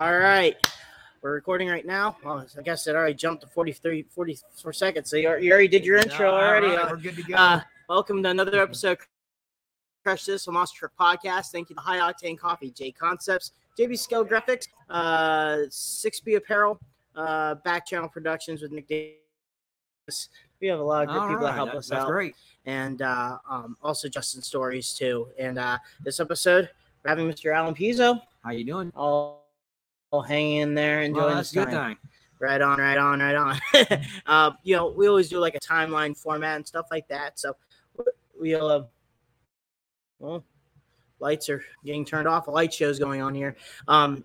All right. We're recording right now. Well, I guess it already jumped to 43, 44 seconds. So you, already did your intro already. right, Uh, we're good to go. uh, welcome to another episode of Crush This on Monster Truck Podcast. Thank you to High Octane Coffee, J Concepts, JB Scale Graphics, uh, 6B Apparel, uh, Back Channel Productions with Nick Davis. We have a lot of good All people that right, help that- us out. great. And uh, um, also Justin Stories, too. And uh, this episode, we're having Mr. Alan Pezo. How you doing? all, all hanging in there enjoying Well, that's this time. time. Right on, right on, right on. uh, you know, we always do like a timeline format and stuff like that. So we'll, uh, well, lights are getting turned off. A light show's going on here. Um,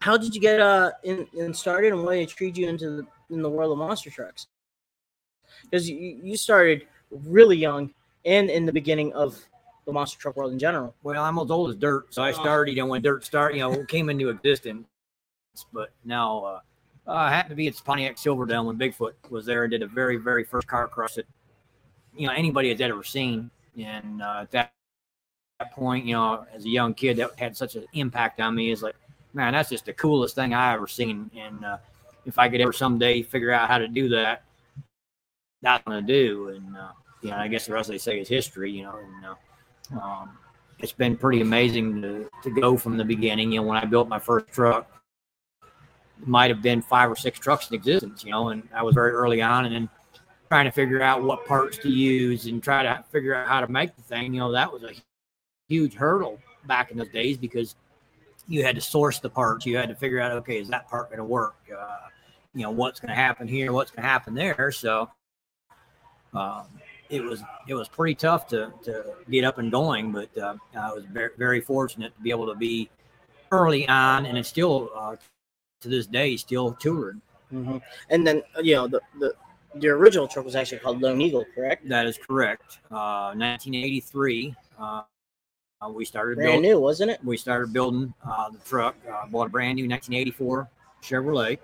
how did you get uh in, in started, and what intrigued you into the in the world of monster trucks? Because you, you started really young and in the beginning of the monster truck world in general. Well, I'm as old as dirt, so I Oh. started, you know, when dirt started, you know, came into existence. But now, uh, uh, I happened to be at Pontiac Silverdome when Bigfoot was there and did a very, very first car crush that, you know, anybody has ever seen. And uh, at that, that point, you know, as a young kid, that had such an impact on me. Is like, man, that's just the coolest thing I ever seen. And uh, if I could ever someday figure out how to do that, that's gonna do. And uh, you know, I guess the rest they say is history. You know, and uh, um, it's been pretty amazing to, to go from the beginning. You know, when I built my first truck, might have been five or six trucks in existence, you know, and I was very early on. And then trying to figure out what parts to use and try to figure out how to make the thing, you know, that was a huge hurdle back in those days because you had to source the parts. You had to figure out, okay, is that part going to work? Uh, you know, what's going to happen here? What's going to happen there? So, um, it was it was pretty tough to, to get up and going, but uh, I was very, very fortunate to be able to be early on, and it's still uh, to this day still touring. hmm And then you know the the the original truck was actually called Lone Eagle, correct? That is correct. Uh, 1983, uh, we started Brand building. new, wasn't it? We started building uh, the truck. Uh, bought a brand new 1984 Chevrolet,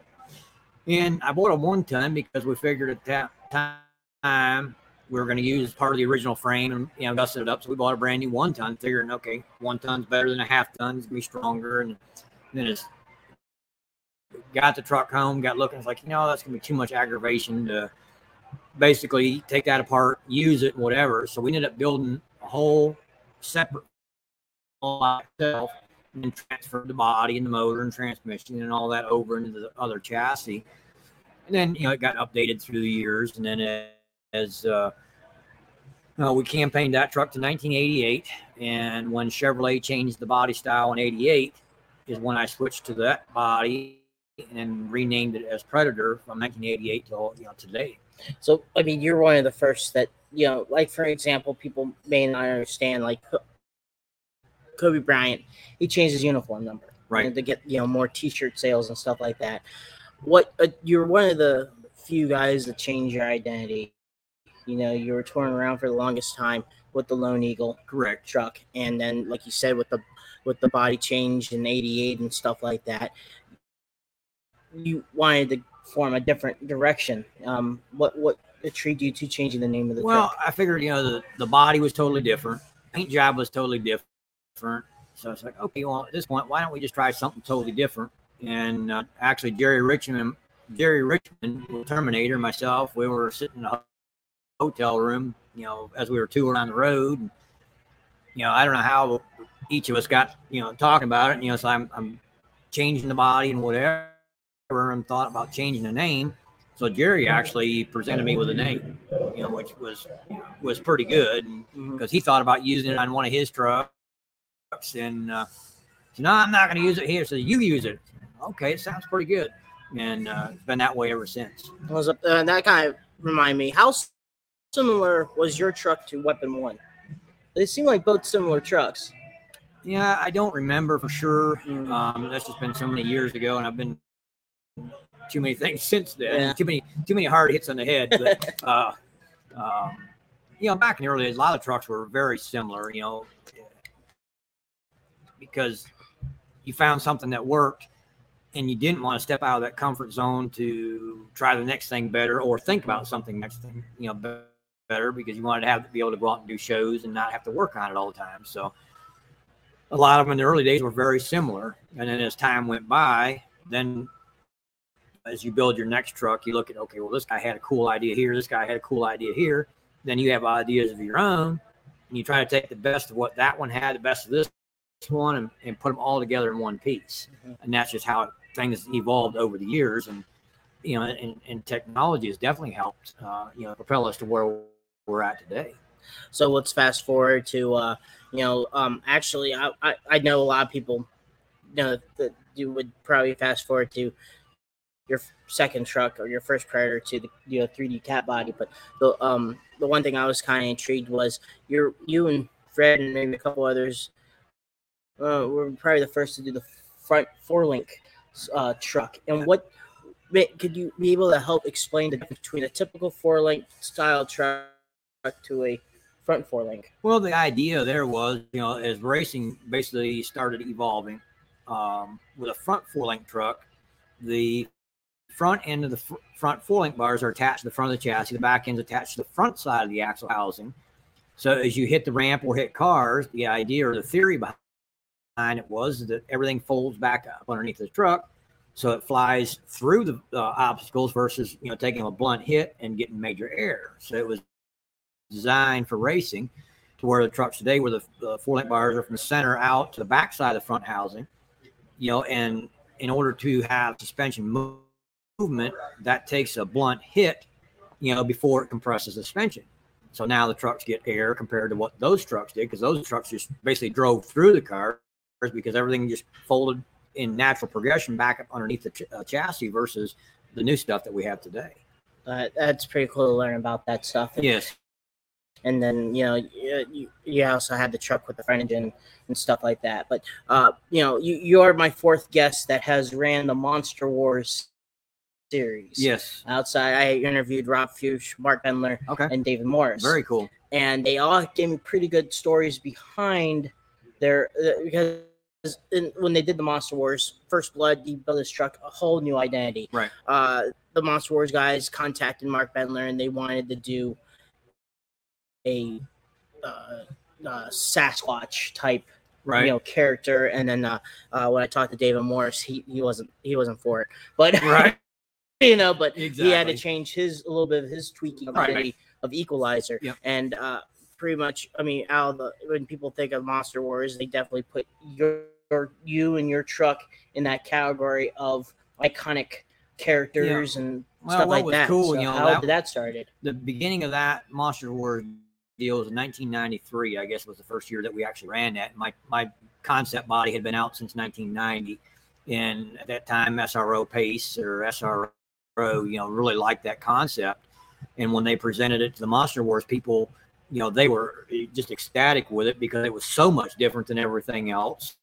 and I bought a one ton because we figured at that time we were going to use part of the original frame and you know dusted it up. So we bought a brand new one ton, figuring okay, one ton's better than a half ton. It's gonna be stronger, and then it's got the truck home, got looking, it's like, you know, that's gonna be too much aggravation to basically take that apart, use it, whatever. So we ended up building a whole separate all and then transferred the body and the motor and transmission and all that over into the other chassis. And then, you know, it got updated through the years. And then it, as uh, uh, we campaigned that truck to 1988. And when Chevrolet changed the body style in 88 is when I switched to that body and renamed it as Predator from 1988 till you know today. So I mean, you're one of the first that you know, like for example, people may not understand like Kobe Bryant, he changed his uniform number Right. to get you know more T-shirt sales and stuff like that. What uh, you're one of the few guys that changed your identity. You know, you were touring around for the longest time with the Lone Eagle. Correct. truck and then like you said with the with the body change in 88 and stuff like that you wanted to form a different direction um what what intrigued you to changing the name of the Well, I figured, you know, the, the body was totally different. Paint job was totally different. So it's like, okay, well, at this point, why don't we just try something totally different? And uh, actually, Jerry Richmond, Jerry Richmond, Terminator, myself, we were sitting in a hotel room, you know, as we were touring on the road. And, you know, I don't know how each of us got, you know, talking about it. You know, so I'm, I'm changing the body and whatever, and thought about changing the name. So Jerry actually presented me with a name, you know, which was was pretty good because he thought about using it on one of his trucks, and uh, said, no, I'm not going to use it here. So you use it. Okay, it sounds pretty good, and uh, it's been that way ever since. was up uh, that kind of remind me how similar was your truck to weapon one they seem like both similar trucks Yeah, I don't remember for sure. Mhm. Um, that's just been so many years ago, and I've been too many things since then. Yeah. Too many, too many hard hits on the head. But uh, um, you know, back in the early days, a lot of trucks were very similar. You know, because you found something that worked, and you didn't want to step out of that comfort zone to try the next thing better or think about something next thing, you know, be- better because you wanted to have be able to go out and do shows and not have to work on it all the time. So a lot of them in the early days were very similar. And then as time went by, then as you build your next truck, you look at okay, well, this guy had a cool idea here, this guy had a cool idea here. Then you have ideas of your own, and you try to take the best of what that one had, the best of this one, and, and put them all together in one piece. Mhm. And that's just how things evolved over the years. And you know, and, and technology has definitely helped, uh, you know, propel us to where we're at today. So let's fast forward to, uh, you know, um, actually, I, I, I know a lot of people, you know, that you would probably fast forward to your second truck or your first Predator to the you know 3D cat body. But the um the one thing I was kind of intrigued was your you and Fred and maybe a couple others uh, were probably the first to do the front four link uh, truck. And what could you be able to help explain the difference between a typical four link style truck to a front four link? Well, the idea there was, you know, as racing basically started evolving um, with a front four link truck, the front end of the fr- front four link bars are attached to the front of the chassis. The back end's attached to the front side of the axle housing. So as you hit the ramp or hit cars, the idea or the theory behind it was that everything folds back up underneath the truck, so it flies through the uh, obstacles versus you know taking a blunt hit and getting major air. So it was designed for racing to where the trucks today, where the, the four link bars are from the center out to the back side of the front housing, you know, and in order to have suspension move, movement, that takes a blunt hit, you know, before it compresses the suspension. So now the trucks get air compared to what those trucks did, because those trucks just basically drove through the cars because everything just folded in natural progression back up underneath the ch- uh, chassis versus the new stuff that we have today. Uh, that's pretty cool to learn about that stuff. And, Yes. and then you know you, you, you also had the truck with the front engine and stuff like that. But uh, you know you you are my fourth guest that has ran the Monster Wars series. Yes. Outside, I interviewed Rob Fuchs, Mark Bendler, Okay. and David Morris. Very cool. and they all gave me pretty good stories behind their because in, when they did the Monster Wars First Blood, he built his truck a whole new identity. Right. Uh, the Monster Wars guys contacted Mark Bendler and they wanted to do a uh, uh, Sasquatch type Right. you know character, and then uh, uh, when I talked to David Morris, he, he wasn't he wasn't for it, but right. you know, but he had to change his a little bit of his tweaking of, Right. of Equalizer, Yep. and uh, pretty much, I mean, out of the when people think of Monster Wars, they definitely put your, your you and your truck in that category of iconic characters and Well, stuff like that. cool, So you know, how that- did that started? the beginning of that Monster Wars deal was in 1993. I guess was the first year that we actually ran that. My my concept body had been out since 1990, and at that time SRO Pace or SRO, you know, really liked that concept. And when they presented it to the Monster Wars people, you know, they were just ecstatic with it because it was so much different than everything else.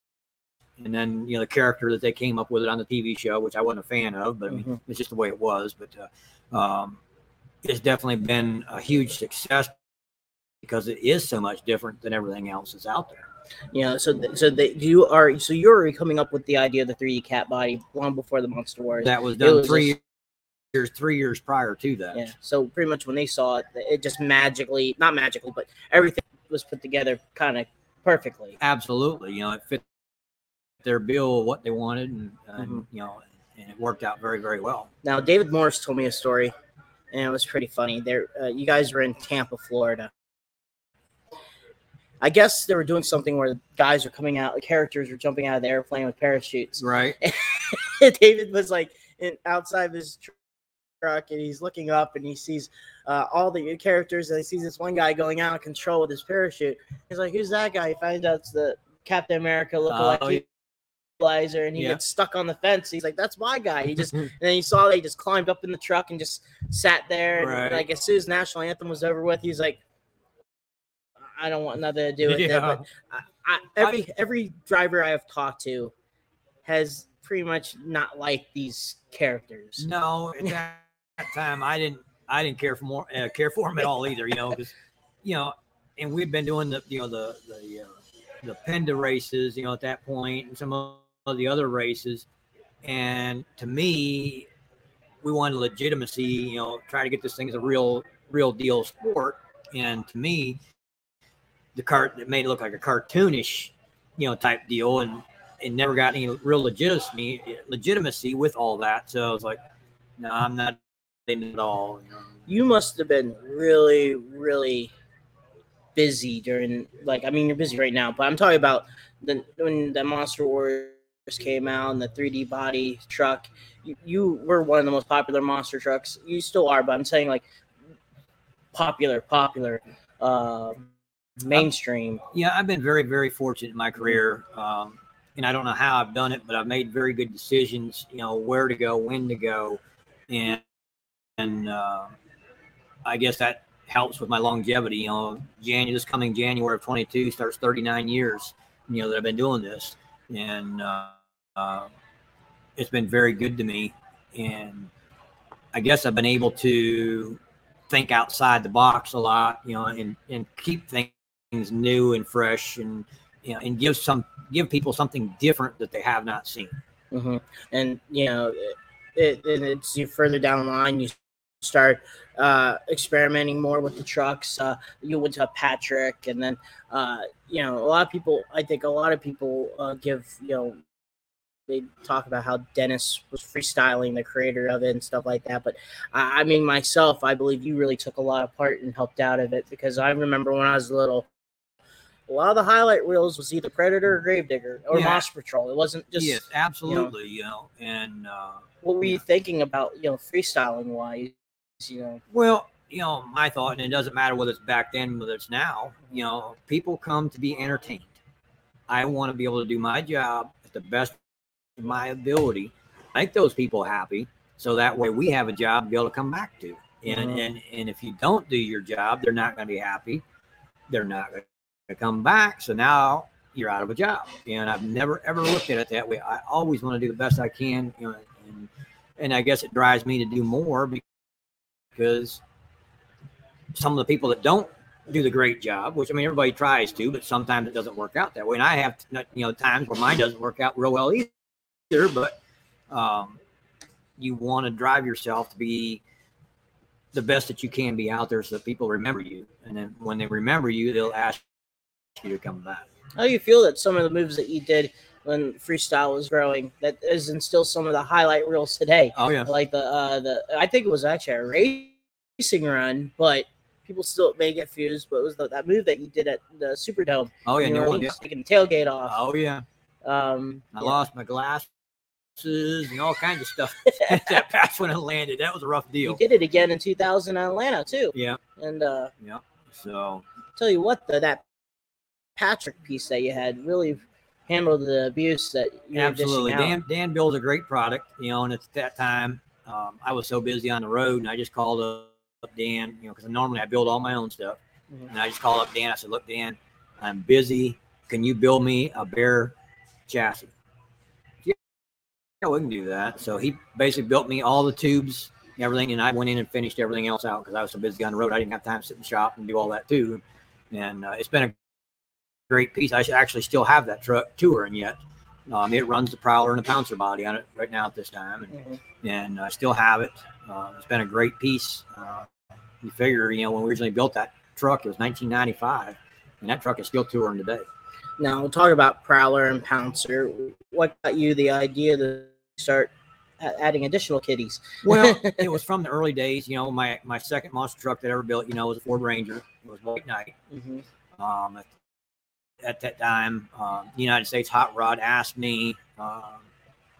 And then you know the character that they came up with it on the TV show, which I wasn't a fan of, but I mean, Mhm. it's just the way it was. But uh, um, it's definitely been a huge success because it is so much different than everything else that's out there. You know, so th- so that you are so you're coming up with the idea of the 3D cat body long before the Monster Wars. That was done was three just- years, three years prior to that. Yeah. So pretty much when they saw it, it just magically, not magically, but everything was put together kind of perfectly. Absolutely, you know, it fit their bill, what they wanted, and, and Mhm. you know, and it worked out very, very well. Now, David Morris told me a story, and it was pretty funny. There, uh, you guys were in Tampa, Florida. I guess they were doing something where guys were coming out, the characters were jumping out of the airplane with parachutes. Right. David was like in, outside of his truck, and he's looking up, and he sees uh, all the characters, and he sees this one guy going out of control with his parachute. He's like, "Who's that guy?" He finds out it's the Captain America lookalike Oh, yeah. and he Yeah. gets stuck on the fence. He's like, "That's my guy." He just and then he saw that he just climbed up in the truck and just sat there. And Right. like as soon as national anthem was over with, he's like, "I don't want nothing to do with it." But I, I, every every driver I have talked to has pretty much not liked these characters. No, that, that time I didn't I didn't care for more uh, care for him at all either. You know, because you know, and we've been doing the you know the the uh, the Penda races, you know, at that point, and some of the other races, and to me, we wanted legitimacy. You know, try to get this thing as a real real deal sport, and to me, the cart it made it look like a cartoonish, you know, type deal, and it never got any real legitimacy legitimacy with all that. So I was like, no, I'm not at all. You, must have been really, really busy during like I mean you're busy right now, but I'm talking about the when the Monster Wars came out and the 3D body truck. You, you were one of the most popular monster trucks. You still are, but I'm saying like popular, popular, uh, mainstream. Yeah, I've been very, very fortunate in my career. Um, and I don't know how I've done it, but I've made very good decisions, you know, where to go, when to go. And, and uh, I guess that helps with my longevity. You know, January, this coming January of 22 starts 39 years, you know, that I've been doing this. And uh, uh, it's been very good to me. And I guess I've been able to think outside the box a lot, you know, and, and keep things new and fresh and, you know, and give some, give people something different that they have not seen. Mm-hmm. And, you know, it, it, it's you further down the line, you start uh, experimenting more with the trucks. Uh, you went to Patrick, and then uh, you know a lot of people. I think a lot of people uh, give you know they talk about how Dennis was freestyling, the creator of it, and stuff like that. But I, I mean, myself, I believe you really took a lot of part and helped out of it because I remember when I was little. A lot of the highlight reels was either Predator or Gravedigger or Yeah. Monster Patrol. It wasn't just yes, absolutely. You know, and uh, what were you thinking about, you know, freestyling wise, you know. Well, you know, my thought, and it doesn't matter whether it's back then, whether it's now, you know, people come to be entertained. I want to be able to do my job at the best of my ability, make those people happy, so that way we have a job to be able to come back to. And Mhm. and and if you don't do your job, they're not going to be happy. They're not going to come back. So now you're out of a job. And I've never ever looked at it that way. I always want to do the best I can, you know, and and I guess it drives me to do more because some of the people that don't do the great job, which I mean everybody tries to, but sometimes it doesn't work out that way. And I have you know times where mine doesn't work out real well either. But um, you want to drive yourself to be the best that you can be out there, so that people remember you. And then when they remember you, they'll ask you to come back. How do you feel that some of the moves that you did when freestyle was growing that is in still some of the highlight reels today? Oh yeah, Like the uh the I think it was actually a racing run, but people still may get fused. But it was the, that move that you did at the Superdome. oh yeah, you one. Yeah. taking the tailgate off. Oh yeah, Um, I yeah. lost my glasses and all kinds of stuff. that pass when it landed, that was a rough deal. You did it again in 2000 in Atlanta too. Yeah, And uh, yeah. So tell you what, though, that Patrick piece that you had really handled the abuse that you Absolutely. Dan Dan builds a great product, you know, and at that time um, I was so busy on the road and I just called up Dan, you know, because normally I build all my own stuff. Mhm. And I just called up Dan. I said, Look, Dan, I'm busy. Can you build me a bare chassis? Yeah, yeah, we can do that. So he basically built me all the tubes, everything, and I went in and finished everything else out because I was so busy on the road. I didn't have time to sit in the shop and do all that too. And uh, it's been a great piece. I should actually still have that truck touring yet. Um, it runs the Prowler and the Pouncer body on it right now at this time, and, Mhm. and I still have it. Uh, it's been a great piece. Uh, you figure, you know, when we originally built that truck, it was 1995, and that truck is still touring today. Now we'll talk about Prowler and Pouncer. What got you the idea to start adding additional kitties? Well, it was from the early days. You know, my my second monster truck that I ever built, you know, was a Ford Ranger. It was White Knight. Mhm. Um, at, at that time, the United States Hot Rod asked me um,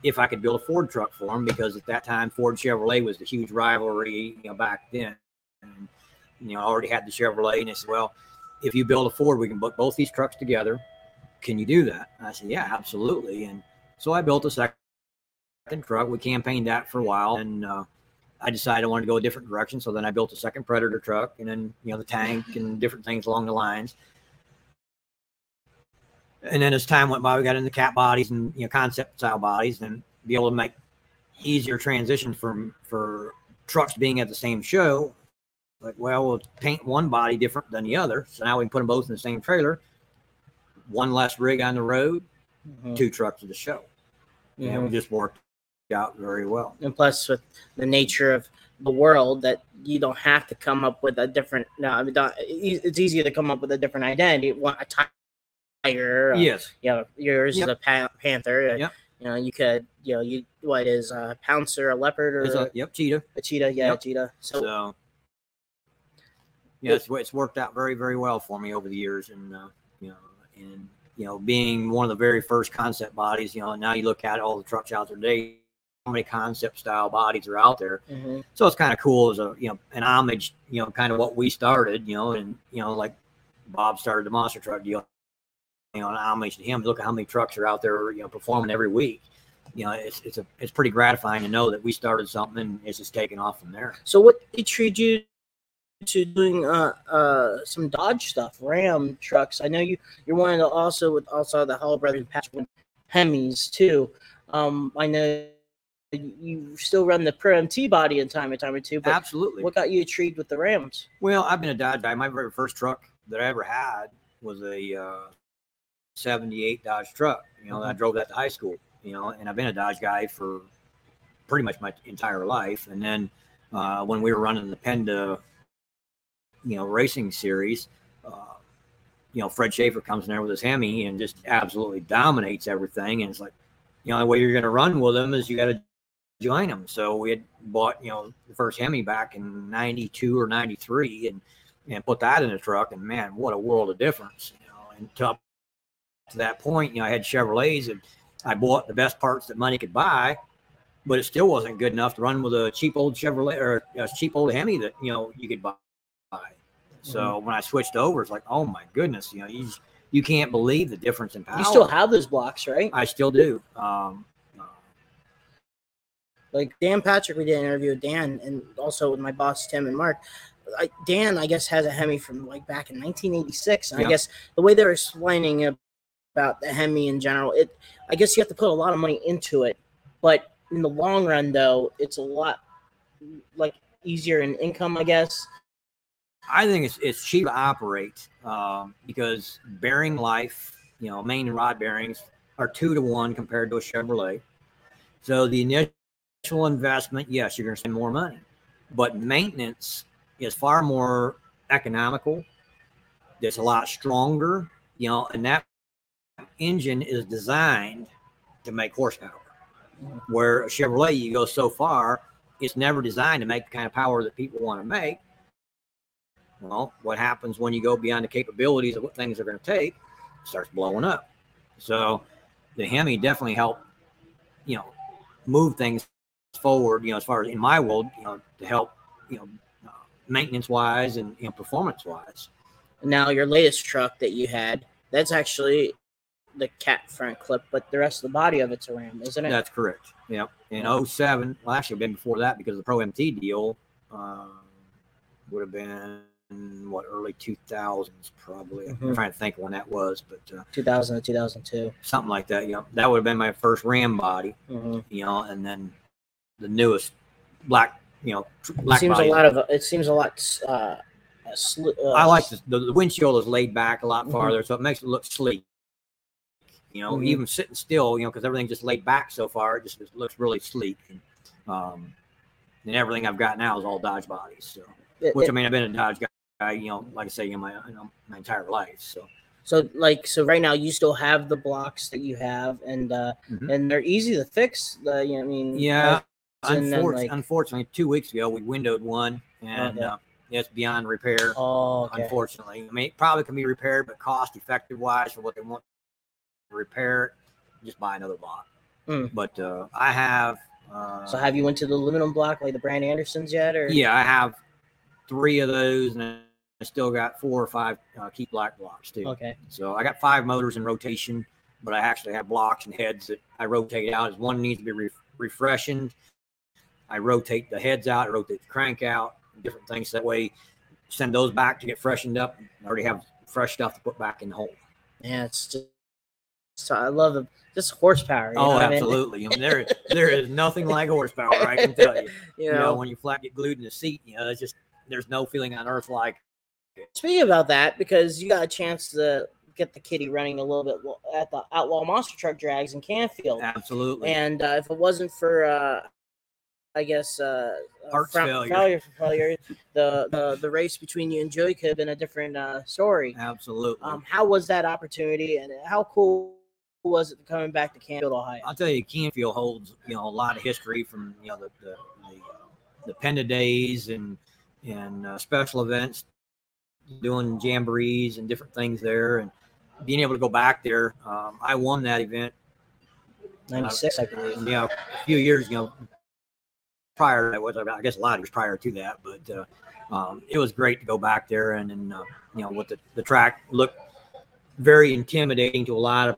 if I could build a Ford truck for them because at that time Ford Chevrolet was the huge rivalry, you know, back then. And, you know, I already had the Chevrolet, and they said, "Well, if you build a Ford, we can put both these trucks together. Can you do that?" I said, "Yeah, absolutely." And so I built a second truck. We campaigned that for a while, and uh, I decided I wanted to go a different direction. So then I built a second Predator truck, and then you know the tank and different things along the lines. And then as time went by, we got into cat bodies and you know concept style bodies, and be able to make easier transition from for trucks being at the same show. Like, well, we'll paint one body different than the other, so now we can put them both in the same trailer. One less rig on the road, Mhm. two trucks at the show, and Mhm. it just worked out very well. and plus with the nature of the world that you don't have to come up with a different no I mean, it's easier to come up with a different identity a type tiger. uh, Yes. You know, yours Yep. is a pa- panther. uh, Yep. You know, you could, you know, you what is a pouncer, a leopard, or a, yep, cheetah. a cheetah? Yeah, Yep. cheetah. So, So, yeah, it's, it's worked out very, very well for me over the years, and uh, you know, and you know, being one of the very first concept bodies, you know, now you look at all the trucks out there today, how many concept style bodies are out there. mhm. So it's kind of cool as a you know an homage, you know, kind of what we started, you know, and you know, like Bob started the monster truck deal, you know, an homage to him. Look at how many trucks are out there, you know, performing every week. You know, it's it's a it's pretty gratifying to know that we started something and it's just taking off from there. so what intrigued you to doing uh uh some Dodge stuff, Ram trucks? I know you you're one of the also with also the Hall Brothers patch with Hemis too. Um, I know you still run the Pro MT body in time and time or two, but Absolutely. what got you intrigued with the Rams? Well, I've been a Dodge guy. My very first truck that I ever had was a uh, 78 Dodge truck. You know, I drove that to high school, you know, and I've been a Dodge guy for pretty much my entire life. And then uh, when we were running the Penda, you know, racing series, uh, you know, Fred Shafer comes in there with his Hemi and just absolutely dominates everything. And it's like, you know, the only way you're going to run with him is you got to join him. So we had bought, you know, the first Hemi back in 92 or 93 and, and put that in the truck. And man, what a world of difference, you know, and to, to that point, you know, I had Chevrolets and I bought the best parts that money could buy, but it still wasn't good enough to run with a cheap old Chevrolet or a cheap old Hemi that, you know, you could buy. So when I switched over, it's like, oh my goodness, you know, you, you can't believe the difference in power. You still have those blocks, right? I still do. Um, uh, Like Dan Patrick, we did an interview with Dan, and also with my boss Tim and Mark. I, Dan, I guess, has a Hemi from like back in 1986. And Yeah. I guess the way they're explaining about the Hemi in general, it, I guess you have to put a lot of money into it, but in the long run, though, it's a lot like easier in income, I guess. I think it's it's cheap to operate um, because bearing life, you know, main and rod bearings are two to one compared to a Chevrolet. So the initial investment, yes, you're going to spend more money, but maintenance is far more economical. It's a lot stronger, you know, and that engine is designed to make horsepower. Where Chevrolet, you go so far, it's never designed to make the kind of power that people want to make. Well, what happens when you go beyond the capabilities of what things are going to take? It starts blowing up. So the Hemi definitely helped, you know, move things forward. You know, as far as in my world, you know, to help, you know, uh, maintenance wise and you know, performance wise. Now, your latest truck that you had, that's actually the cat front clip, but the rest of the body of it's a Ram, isn't it? That's correct. Yeah. In 07, well, actually, been before that because the Pro MT deal, um, would have been what early 2000s probably. I'm Mhm. trying to think when that was, but uh, 2000 to 2002. something like that. You know, that would have been my first Ram body. Mm-hmm. You know, and then the newest black. You know, tr- It seems body. a lot of it seems a lot. Uh, sli- uh, I like the, the windshield is laid back a lot Mhm. farther, so it makes it look sleek. You know, Mhm. even sitting still, you know, because everything's just laid back so far, it just, it looks really sleek. And, um, and everything I've got now is all Dodge bodies. So, it- which it- I mean, I've been a Dodge guy, you know, like I say, in my you know, my entire life. So, So like so right now you still have the blocks that you have and uh Mhm. and they're easy to fix. The you know, I mean yeah, unfor- like- unfortunately, two weeks ago we windowed one, and Okay. uh, it's beyond repair. Oh okay. unfortunately. I mean, it probably can be repaired, but cost effective wise for what they want repair it, just buy another block. Mm. But uh, I have, uh, So have you went to the aluminum block like the Brad Andersons yet or yeah, I have three of those, and I still got four or five uh, Keith Black blocks too. Okay. So I got five motors in rotation, but I actually have blocks and heads that I rotate out. As one needs to be re- refreshened, I rotate the heads out, I rotate the crank out, different things. That way, send those back to get freshened up. I already have fresh stuff to put back in the hole. Yeah, it's just so I love the just horsepower. Oh, absolutely. I mean, there there is nothing like horsepower. I can tell you. You You know, know, when you flat get glued in the seat, you know, it's just there's no feeling on earth like. speaking about that, because you got a chance to get the kitty running a little bit at the Outlaw Monster Truck Drags in Canfield. Absolutely. And uh, if it wasn't for uh, I guess uh, uh, failure. failure for failure. The, the the race between you and Joey could have been a different uh, story. Absolutely. Um, how was that opportunity, and how cool was it coming back to Canfield, Ohio? I'll tell you, Canfield holds you know a lot of history from you know the the the, the Penda days and and uh, special events, doing jamborees and different things there, and being able to go back there. Um, I won that event, Ninety six, I believe. you know, a few years you know prior. I was I guess a lot of years prior to that, but uh, um, it was great to go back there and and uh, you know what the the track looked very intimidating to a lot of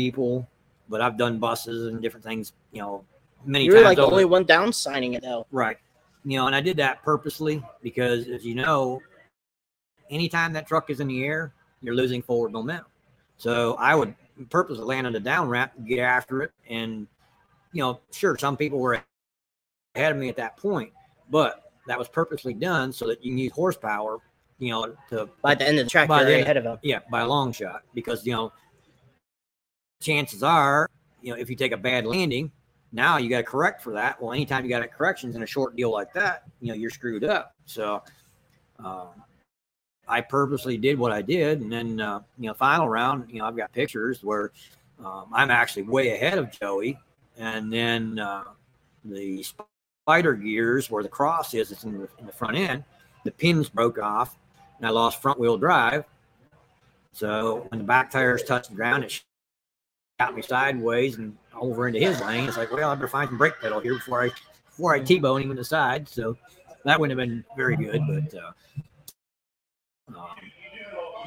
people. But I've done buses and different things, you know, many You were times. like the only one down signing it though. Right. You know, and I did that purposely because, as you know, anytime that truck is in the air, you're losing forward momentum. So I would purposely land on the down ramp, get after it, and you know, sure, some people were ahead of me at that point, but that was purposely done so that you can use horsepower, you know, to By the end of the track, By you're the end- ahead of him. yeah, by a long shot. Because, you know, chances are, you know, if you take a bad landing, now you got to correct for that. Well, anytime you got corrections in a short deal like that, you know, you're screwed up. So, um, I purposely did what I did, and then uh, you know, final round, you know, I've got pictures where um, I'm actually way ahead of Joey, and then uh, the spider gears where the cross is, it's in the, in the front end. The pins broke off, and I lost front wheel drive. So when the back tires touched the ground, it got me sideways and over into his lane. It's like, well, I better find some brake pedal here before I before I T-bone him in the side. So that wouldn't have been very good, but uh, um,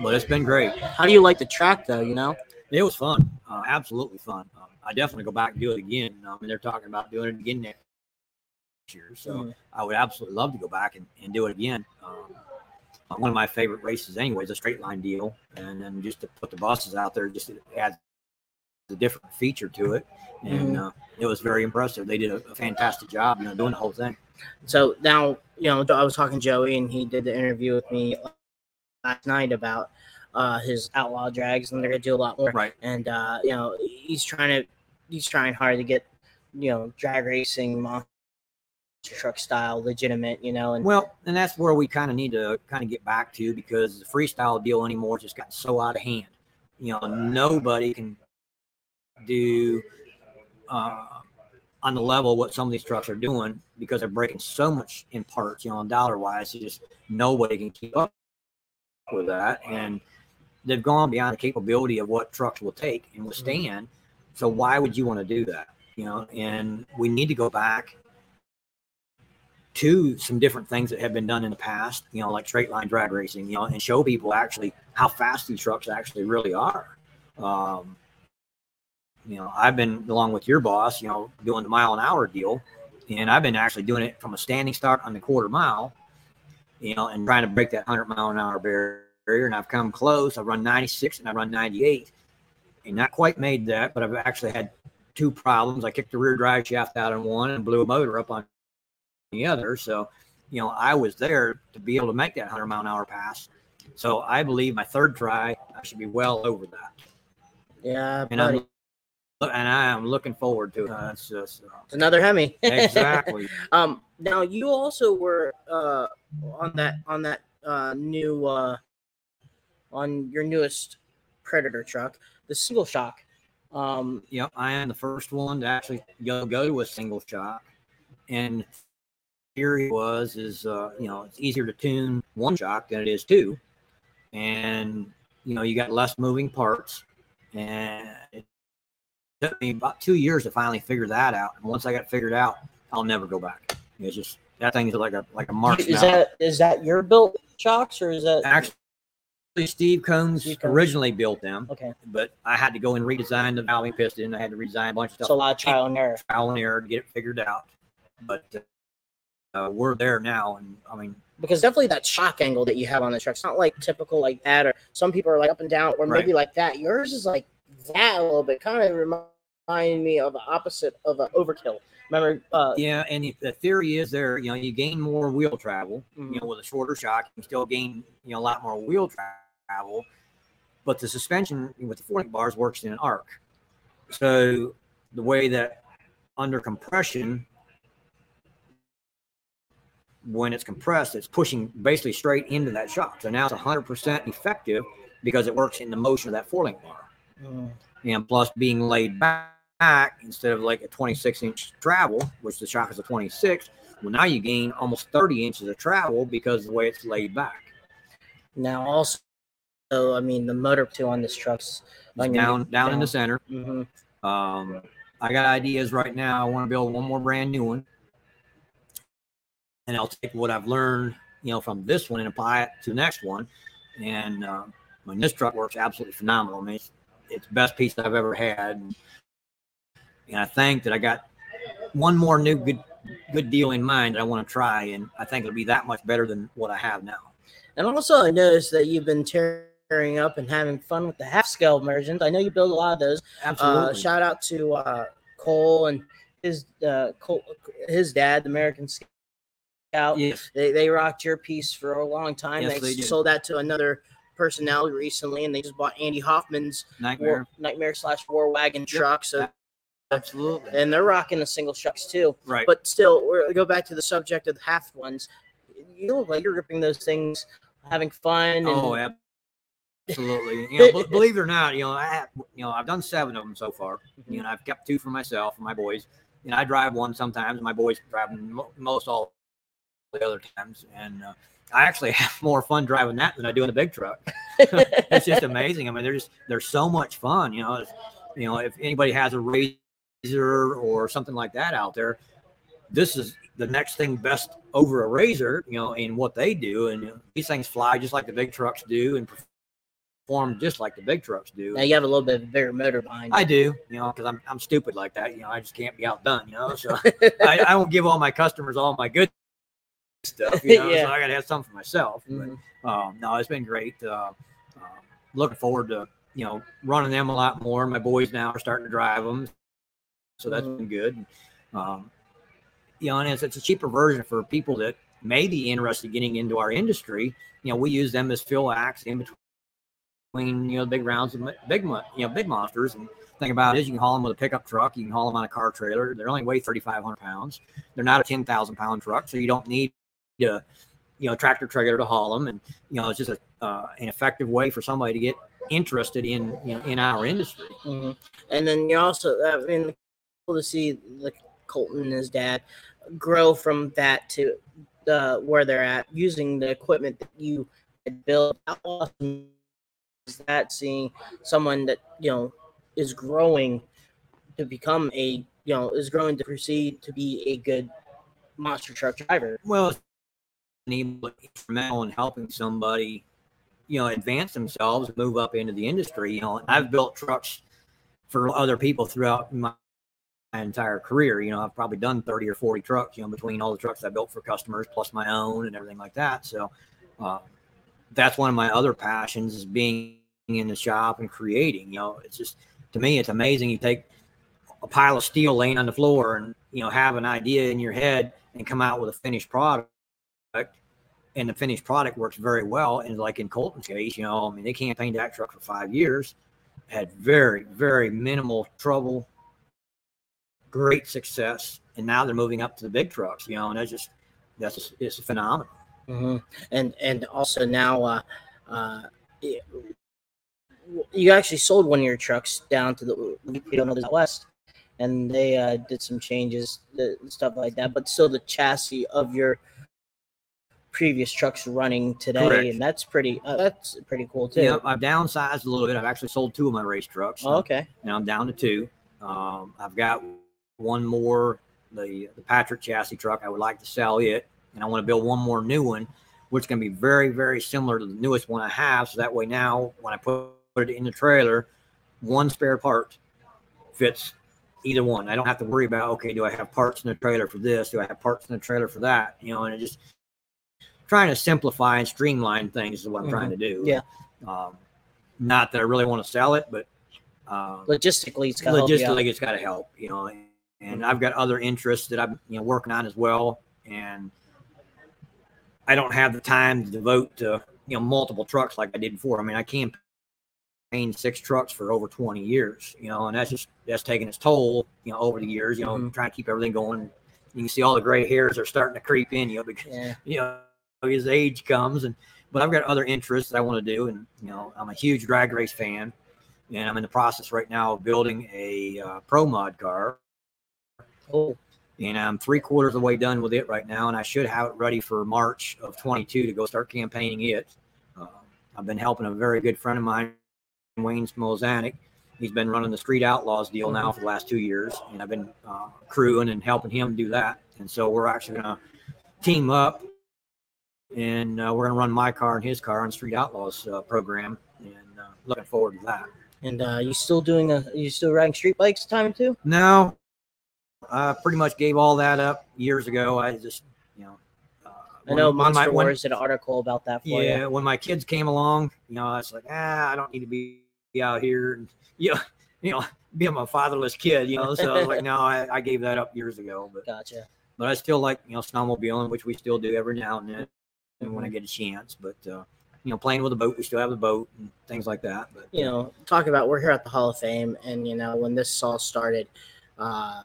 but it's been great. How do you like the track though? You know, It was fun, uh, absolutely fun. Um, I definitely go back and do it again. Um, and they're talking about doing it again next year, so Mhm. I would absolutely love to go back and, and do it again. Um, one of my favorite races, anyways, a straight line deal, and then just to put the buses out there, just to add a different feature to it, and uh, it was very impressive. They did a, a fantastic job, you know, doing the whole thing. So now, you know, I was talking to Joey, and he did the interview with me last night about uh, his outlaw drags, and they're gonna do a lot more. Right. And uh, you know, he's trying to, he's trying hard to get, you know, drag racing, monster truck style, legitimate. You know, and Well, and that's where we kind of need to kind of get back to because the freestyle deal anymore just got so out of hand. You know, nobody can do uh, on the level what some of these trucks are doing because they're breaking so much in parts. You know, dollar wise, just nobody can keep up with that, and they've gone beyond the capability of what trucks will take and withstand. So why would you want to do that? You know, and we need to go back to some different things that have been done in the past, you know, like straight line drag racing, you know, and show people actually how fast these trucks actually really are. Um, you know, I've been along with your boss, you know, doing the mile an hour deal, and I've been actually doing it from a standing start on the quarter mile, you know, and trying to break that 100 mile an hour barrier. And I've come close. I run 96 and I run 98, and not quite made that, but I've actually had two problems. I kicked the rear drive shaft out on one and blew a motor up on the other. So, you know, I was there to be able to make that 100 mile an hour pass. So I believe my third try, I should be well over that. yeah, And buddy, I'm and I am looking forward to it. Uh, it's just uh, it's another Hemi. exactly Um, now you also were uh on that on that uh new uh on your newest Predator truck, the single shock. Um, Yep, I am the first one to actually go go to a single shock. And theory was is uh, you know it's easier to tune one shock than it is two, and you know you got less moving parts. And it took me about two years to finally figure that out. And once I got figured out, I'll never go back. It's just that thing is like a like a mark. is that is that your built shocks or is that actually Steve Combs Steve Combs. originally built them, okay? but I had to go and redesign the valving piston. I had to redesign a bunch of stuff. So a lot of trial and error. trial and error to get it figured out. But uh, we're there now, and I mean, because definitely that shock angle that you have on the truck, it's not like typical like that, or some people are like up and down, or maybe like that. Yours is like that a little bit, kind of remind me of the opposite of an overkill. Remember, uh, yeah. And the- the theory is there, you know, you gain more wheel travel. Mhm. You know, with a shorter shock, you still gain, you know, a lot more wheel travel. But the suspension with the 40 bars works in an arc. So the way that under compression, when it's compressed, it's pushing basically straight into that shock. So now it's 100% effective because it works in the motion of that four link bar. Mm. And plus being laid back instead of like a 26 inch travel, which the shock is a 26. Well, now you gain almost 30 inches of travel because of the way it's laid back. Now also, I mean the motor too on this truck's It's down, down in the center. hmm Um, I got ideas right now. I want to build one more brand new one, and I'll take what I've learned, you know, from this one and apply it to the next one. And uh, I mean, this truck works absolutely phenomenal. I mean, it's, it's the best piece I've ever had, and, I think that I got one more new good good deal in mind that I want to try, and I think it'll be that much better than what I have now. And also, I noticed that you've been tearing up and having fun with the half scale versions. I know you build a lot of those. Absolutely. Uh, shout out to uh, Cole and his uh, Cole, his dad, the American Scout. yes. They they rocked your piece for a long time. Yes, they, they sold that to another personnel recently, and they just bought Andy Hoffman's Nightmare. war, nightmare slash war wagon truck. So Absolutely. and they're rocking the single trucks too. Right. But still, we're go back to the subject of the half ones. You look like you're ripping those things, having fun. And, Oh, ab- absolutely. You know, be- believe it or not, you know, I have, you know, I've done seven of them so far. You know, I've kept two for myself and my boys. You know, I drive one sometimes, and my boys drive mo- most all the other times. And uh, I actually have more fun driving that than I do in the big truck. it's just amazing. I mean, they're just they're so much fun. You know, it's, you know, if anybody has a razor or something like that out there, this is the next thing best over a razor. You know, in what they do, and you know, these things fly just like the big trucks do, and perform just like the big trucks do. now you have a little bit of a bigger motor behind. I do, you know, because I'm I'm stupid like that. You know, I just can't be outdone. You know, so I, I don't give all my customers all my good stuff. You know, Yeah. so I got to have some for myself. But, Mhm. um, no, it's been great. Uh, uh, looking forward to you know running them a lot more. My boys now are starting to drive them, so that's Mhm. been good. Um, you know, and it's, it's a cheaper version for people that may be interested in getting into our industry. You know, we use them as fill acts in between you know big rounds of big you know big monsters. And thing about it is, you can haul them with a pickup truck. You can haul them on a car trailer. They only weigh 3,500 pounds. They're not a 10,000 pound truck, so you don't need to you know tractor trailer to haul them. And you know, it's just a uh, an effective way for somebody to get interested in you know in our industry. Mhm. And then you also, I mean, cool to see like Colton and his dad grow from that to uh, where they're at using the equipment that you had built. How awesome is that seeing someone that you know is growing to become a you know is growing to proceed to be a good monster truck driver? Well, an instrumental in helping somebody, you know, advance themselves move up into the industry. You know, I've built trucks for other people throughout my, my entire career. You know, I've probably done 30 or 40 trucks, you know, between all the trucks I built for customers plus my own and everything like that. So uh, that's one of my other passions is being in the shop and creating. You know, it's just, to me, it's amazing. You take a pile of steel laying on the floor and, you know, have an idea in your head and come out with a finished product and the finished product works very well. And like in Colton's case, you know, I mean, they campaigned that truck for five years, had very, very minimal trouble, great success, and now they're moving up to the big trucks. You know, and that's just that's it's phenomenal. hmm And and also now, uh, uh, you actually sold one of your trucks down to the we don't know the west, and they uh, did some changes, stuff like that. But still, the chassis of your previous trucks running today, Correct. and that's pretty. Uh, that's pretty cool too. Yeah, I've downsized a little bit. I've actually sold two of my race trucks. Oh, okay. Now I'm down to two. Um, I've got one more, the the Patrick chassis truck. I would like to sell it, and I want to build one more new one, which is going to be very very similar to the newest one I have. So that way now when I put it in the trailer, one spare part fits either one. I don't have to worry about okay, do I have parts in the trailer for this? Do I have parts in the trailer for that? You know, and it just trying to simplify and streamline things is what I'm trying to do. Yeah. Um, not that I really want to sell it, but um, Logistically, it's got to logistically it's got to help you know and i've got other interests that i'm you know working on as well and i don't have the time to devote to you know multiple trucks like i did before i mean i campaigned six trucks for over 20 years you know and that's just that's taking its toll you know over the years you know Mhm. trying to keep everything going you can see all the gray hairs are starting to creep in you know, because Yeah. you know his age comes and but I've got other interests that I want to do and you know I'm a huge drag race fan and I'm in the process right now of building a uh, pro mod car Oh, and I'm three quarters of the way done with it right now and I should have it ready for March of 22 to go start campaigning it. Uh, I've been helping a very good friend of mine, Wayne Smolzanik. He's been running the Street Outlaws deal now for the last two years, and I've been uh, crewing and helping him do that. And so we're actually going to team up, and uh, we're going to run my car and his car on Street Outlaws uh, program, and uh, looking forward to that. and uh, you still doing a? You still riding street bikes time too? No, I pretty much gave all that up years ago. I just, you know, uh, I know when- when my- Monster when- Wars did an article about that for yeah, you. when my kids came along, you know, I was like, ah, I don't need to be out here and you know, you know, being a fatherless kid, you know. So I was like, no, I, I gave that up years ago. But Gotcha. but I still like you know snowmobiling, which we still do every now and then when Mm-hmm. I get a chance. But uh, you know, playing with a boat, we still have the boat and things like that. But you know, talk about we're here at the Hall of Fame, and you know, when this all started, uh,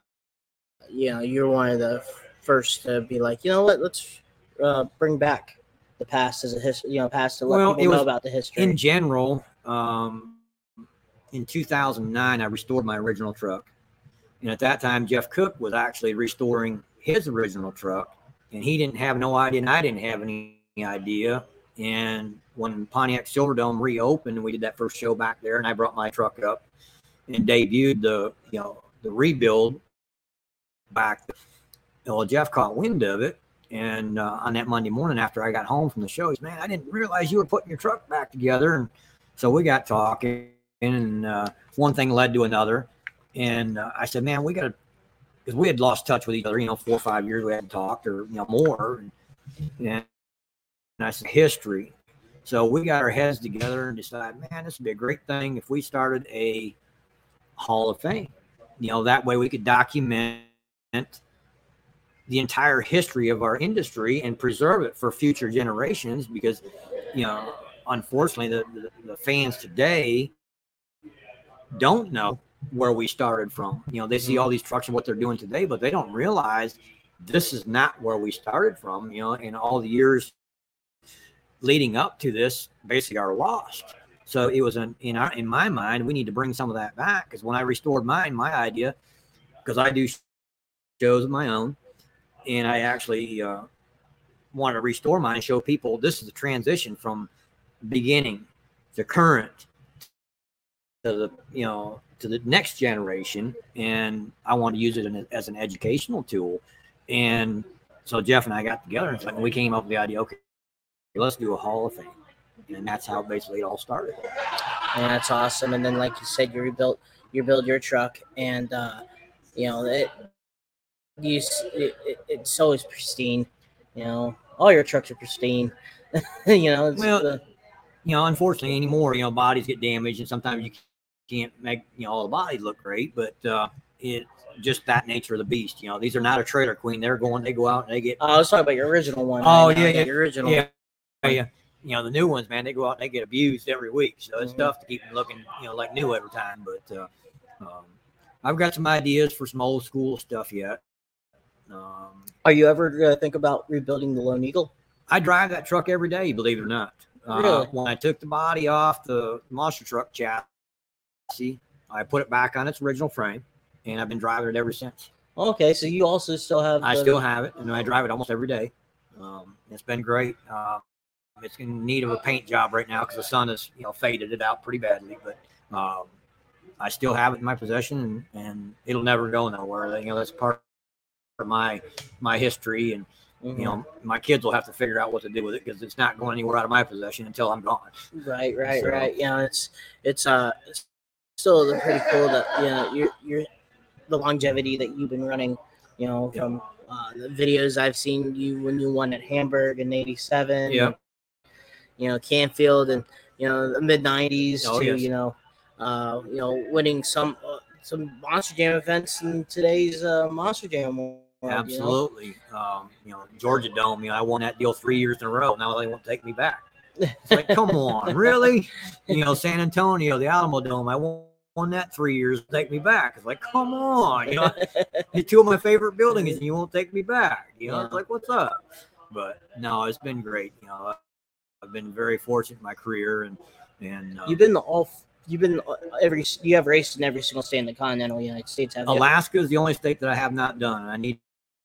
you know, you're one of the first to be like, you know what, let's uh, bring back the past as a history, you know, past to let Well, people it know was about the history. in general, um, in 2009, I restored my original truck. And at that time, Jeff Cook was actually restoring his original truck. And he didn't have no idea, and I didn't have any idea. And when Pontiac Silverdome reopened, we did that first show back there, and I brought my truck up and debuted the, you know, the rebuild back. Well, Jeff caught wind of it. And uh, on that Monday morning after I got home from the show, he's, man, I didn't realize you were putting your truck back together. And so we got talking, and uh, one thing led to another. And uh, I said, man, we got to, because we had lost touch with each other, you know, four or five years we hadn't talked or, you know, more. And, and Said, history. So we got our heads together and decided, man, this would be a great thing if we started a Hall of Fame. You know, that way we could document the entire history of our industry and preserve it for future generations because, you know, unfortunately, the, the, the fans today don't know where we started from. You know, they see all these trucks and what they're doing today, but they don't realize this is not where we started from. You know, in all the years leading up to this basically are lost. So it was an in our in my mind, we need to bring some of that back because when I restored mine, my idea, because I do shows of my own, and I actually uh, wanted to restore mine and show people this is the transition from beginning to current to the you know to the next generation and i want to use it in, as an educational tool and so jeff and i got together and we came up with the idea okay let's do a hall of fame and that's how basically it all started and that's awesome. And then, like you said, you rebuilt, you build your truck, and uh, you know it. You, it, it, it's always pristine. You know, all your trucks are pristine. you know, it's Well, the- you know unfortunately anymore you know bodies get damaged and sometimes you can't make you know all the bodies look great but uh it just that nature of the beast you know these are not a trailer queen they're going they go out and they get oh, I was talking about your original one. Oh, right now, yeah, yeah, your original. yeah, yeah. You know, the new ones, man, they go out and they get abused every week. So it's Mhm. tough to keep them looking, you know, like new every time. But uh, um, I've got some ideas for some old school stuff yet. Um, Are you ever gonna think about rebuilding the Lone Eagle? I drive that truck every day, believe it or not. Uh, When I took the body off the monster truck chassis, I put it back on its original frame, and I've been driving it ever since. Okay, so you also still have. I still have it, and I drive it almost every day. Um, it's been great. Uh, it's in need of a paint job right now because the sun has, you know, faded it out pretty badly. But um, I still have it in my possession, and, and it'll never go nowhere. You know, that's part of my my history, and Mhm. you know, my kids will have to figure out what to do with it because it's not going anywhere out of my possession until I'm gone. Right, right, So- right. Yeah, it's it's uh it's still pretty cool that you know you're you're the longevity that you've been running. You know, Yeah. from uh, the videos I've seen you when you won at Hamburg in '87. Yeah. You know, Canfield and you know the mid '90s Oh, to yes. you know, uh, you know, winning some uh, some Monster Jam events in today's uh, Monster Jam. World, you know? Absolutely. Um, you know, Georgia Dome, you know, I won that deal three years in a row. Now they won't take me back. It's like, come on, really? You know, San Antonio, the Alamodome, I won on that three years, take me back. It's like, come on, you know, two of my favorite buildings and you won't take me back. You know, Yeah. it's like, what's up? But no, it's been great. You know, I've been very fortunate in my career and, and uh, You've been all. You've been every. You have raced in every single state in the continental United States. Alaska is the only state that I have not done. I need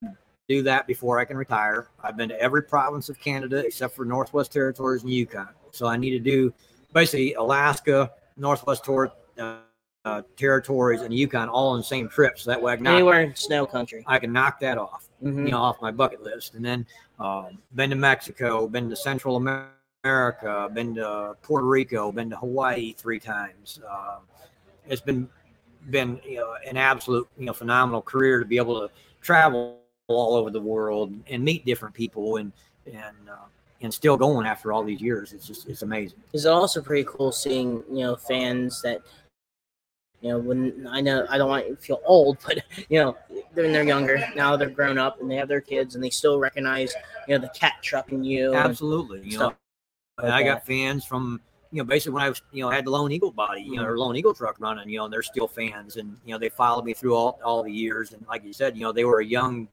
to do that before I can retire. I've been to every province of Canada except for Northwest Territories and Yukon. So I need to do basically Alaska, Northwest Tor- uh, uh, Territories, and Yukon all on the same trip. So that way I can knock, Anywhere in snow country. I can knock that off, Mhm. you know, off my bucket list. And then um, been to Mexico, been to Central America, been to Puerto Rico, been to Hawaii three times. Um, it's been been you know an absolute you know phenomenal career to be able to travel all over the world and meet different people and and uh, and still going after all these years. It's just it's amazing. It's also pretty cool seeing you know fans that you know when I know I don't want to feel old, but you know when they're younger now they're grown up and they have their kids and they still recognize you know the cat truck in you. Absolutely, you know. And I got fans from you know basically when I was you know had the Lone Eagle body, you know, Mm-hmm. or Lone Eagle truck running, you know, and they're still fans, and you know they followed me through all all the years, and like you said, you know they were a young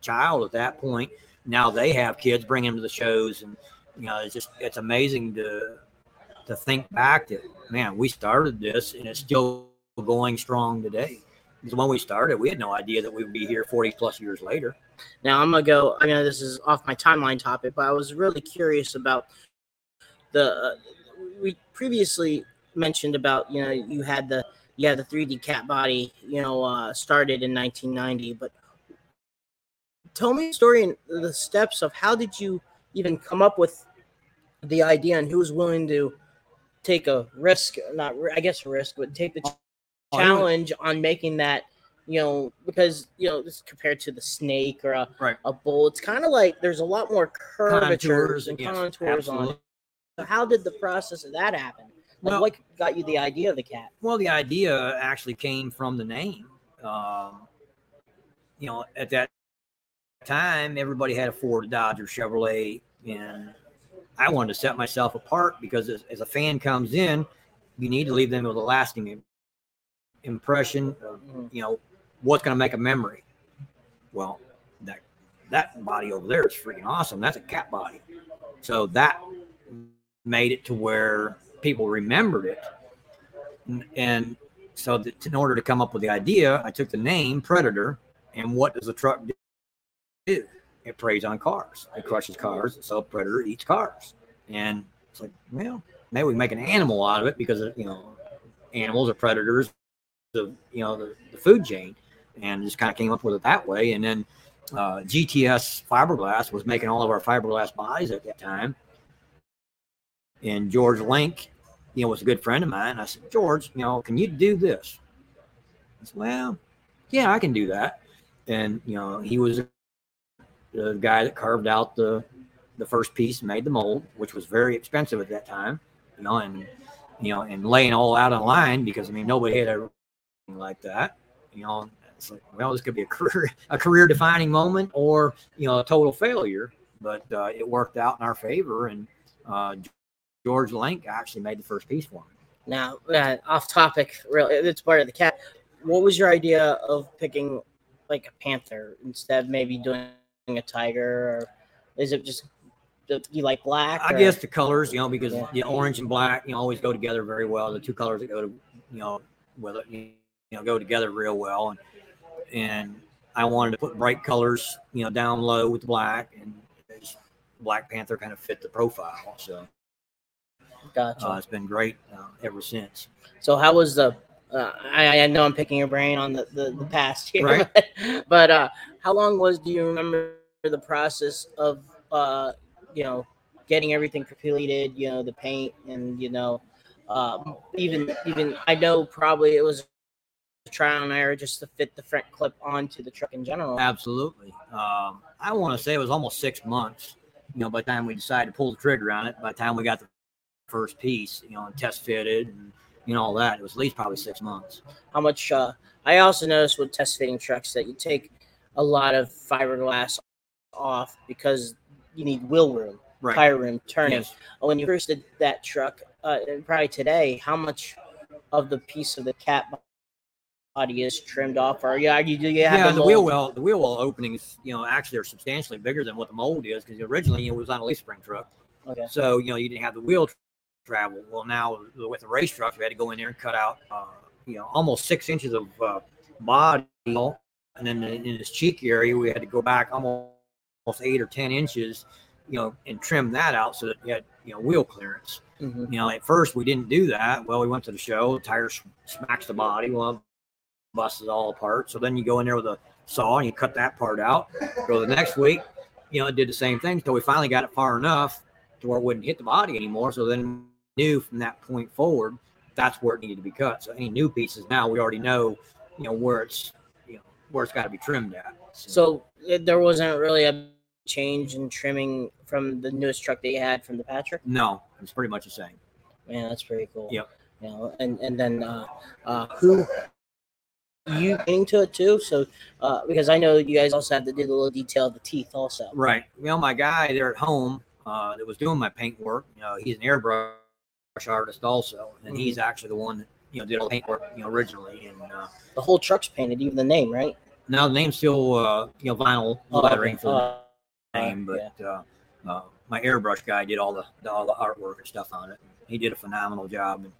child at that point. Now they have kids, bring them to the shows, and you know it's just it's amazing to to think back that man we started this and it's still going strong today. Because when we started, we had no idea that we would be here 40 plus years later. Now I'm gonna go. I mean, this is off my timeline topic, but I was really curious about the. Uh, we previously mentioned about you know you had the you had the 3D cat body you know uh, started in 1990, but tell me the story and the steps of how did you even come up with the idea and who was willing to take a risk, not I guess a risk, but take the Oh, challenge on making that you know because you know this compared to the snake or a, Right. a bull it's kind of like there's a lot more curvatures Contours, and yes, contours on absolutely. it so how did the process of that happen like Well- what got you the idea of the cat Well, the idea actually came from the name. Um, you know, at that time, everybody had a Ford, a Dodge, or Chevrolet, and I wanted to set myself apart because as, as a fan comes in, you need to leave them with a lasting impression of, Mhm. you know, what's going to make a memory. Well, that that body over there is freaking awesome. That's a cat body. So that made it to where people remembered it. And, so that in order to come up with the idea, I took the name Predator and what does the truck do? It preys on cars. It crushes cars. So Predator eats cars. And it's like, well, maybe we make an animal out of it because, you know, animals are predators of, you know, the, the food chain. And just kind of came up with it that way. And then uh, GTS Fiberglass was making all of our fiberglass bodies at that time. And George Link, you know, was a good friend of mine. I said, George, you know, can you do this? I said, well, yeah, I can do that. And, you know, he was the guy that carved out the the first piece and made the mold, which was very expensive at that time, you know, and you know, and laying all out on line because I mean nobody had ever like that. You know, it's like, well, this could be a career a career defining moment or you know a total failure. But uh, it worked out in our favor, and uh, George Link actually made the first piece for me. now uh, off topic really it's part of the cat what was your idea of picking like a panther instead of maybe doing a tiger or is it just you like black I or- guess the colors, you know, because Yeah. the orange and black, you know, always go together very well. The two colors that go to, you know, with it, you know, go together real well. And and I wanted to put bright colors, you know, down low with black, and Black Panther kind of fit the profile. So gotcha uh, it's been great uh, ever since. So how was the? Uh, I, I know I'm picking your brain on the, the, the past here, Right. but, but uh, how long was? Do you remember the process of uh, you know getting everything completed? You know the paint and you know um, even even I know probably it was a trial and error just to fit the front clip onto the truck in general. Absolutely. Um, I want to say it was almost six months. You know, by the time we decided to pull the trigger on it, by the time we got the first piece, you know, and test fitted and you know all that, it was at least probably six months. How much? Uh, I also noticed with test fitting trucks that you take a lot of fiberglass off because you need wheel room, tire room, turning. Yes. when you first did that truck, uh, and probably today, how much of the piece of the cap body is trimmed off, or yeah, you do you have yeah, the the wheel well, the wheel well openings, you know, actually are substantially bigger than what the mold is because originally it was on a leaf spring truck, Okay. so you know you didn't have the wheel travel. Well, now with the race truck, we had to go in there and cut out, uh, you know, almost six inches of uh, body, and then in, in this cheek area, we had to go back almost eight or ten inches, you know, and trim that out so that you had you know wheel clearance. Mhm. You know, at first we didn't do that. Well, we went to the show, the tires smacks the body, well, busts all apart. So then you go in there with a saw and you cut that part out. Go the next week, you know, it did the same thing until we finally got it far enough to where it wouldn't hit the body anymore. So then knew from that point forward that's where it needed to be cut. So any new pieces now we already know, you know, where it's you know where it's got to be trimmed at. So it, there wasn't really a change in trimming from the newest truck that you had from the Patrick. no, it's pretty much the same. Man, that's pretty cool. Yep. You know, and and then uh, uh, who you into it too? So uh, because I know you guys also have to do the little detail of the teeth also. Right. Well, my guy there at home uh, that was doing my paint work, you know, he's an airbrush artist also, and he's actually the one that you know did all the paint work, you know, originally. And uh, The whole truck's painted, even the name, right? now the name's still uh, you know vinyl Oh, lettering for Uh, the name, but uh, uh, my airbrush guy did all the, the all the artwork and stuff on it. He did a phenomenal job, and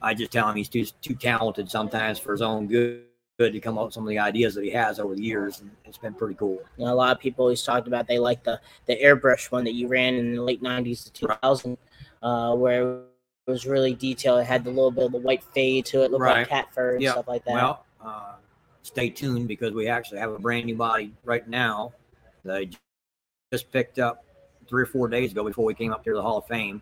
I just tell him he's too too talented sometimes for his own good. Good to come up with some of the ideas that he has over the years, and it's been pretty cool. you know, a lot of people always talked about they like the the airbrush one that you ran in the late '90s to 2000, uh, where was really detailed. It had the little bit of the white fade to it, looked Right. like cat fur and Yeah. stuff like that. Well, uh, stay tuned because we actually have a brand new body right now that I just picked up three or four days ago before we came up here to the Hall of Fame,